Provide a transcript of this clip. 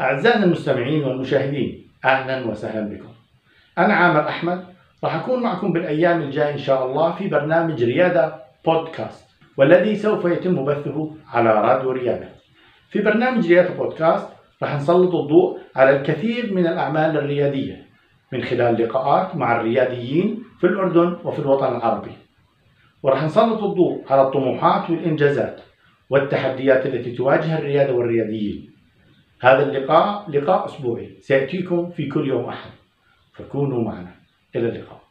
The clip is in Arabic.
أعزائنا المستمعين والمشاهدين أهلا وسهلا بكم. أنا عامر أحمد راح أكون معكم بالأيام الجاية إن شاء الله في برنامج ريادة بودكاست والذي سوف يتم بثه على راديو ريادة. في برنامج ريادة بودكاست راح نسلط الضوء على الكثير من الأعمال الريادية من خلال لقاءات مع الرياديين في الأردن وفي الوطن العربي. وراح نسلط الضوء على الطموحات والإنجازات والتحديات التي تواجه الريادة والرياديين. هذا اللقاء لقاء أسبوعي. سيأتيكم في كل يوم أحد. فكونوا معنا. إلى اللقاء.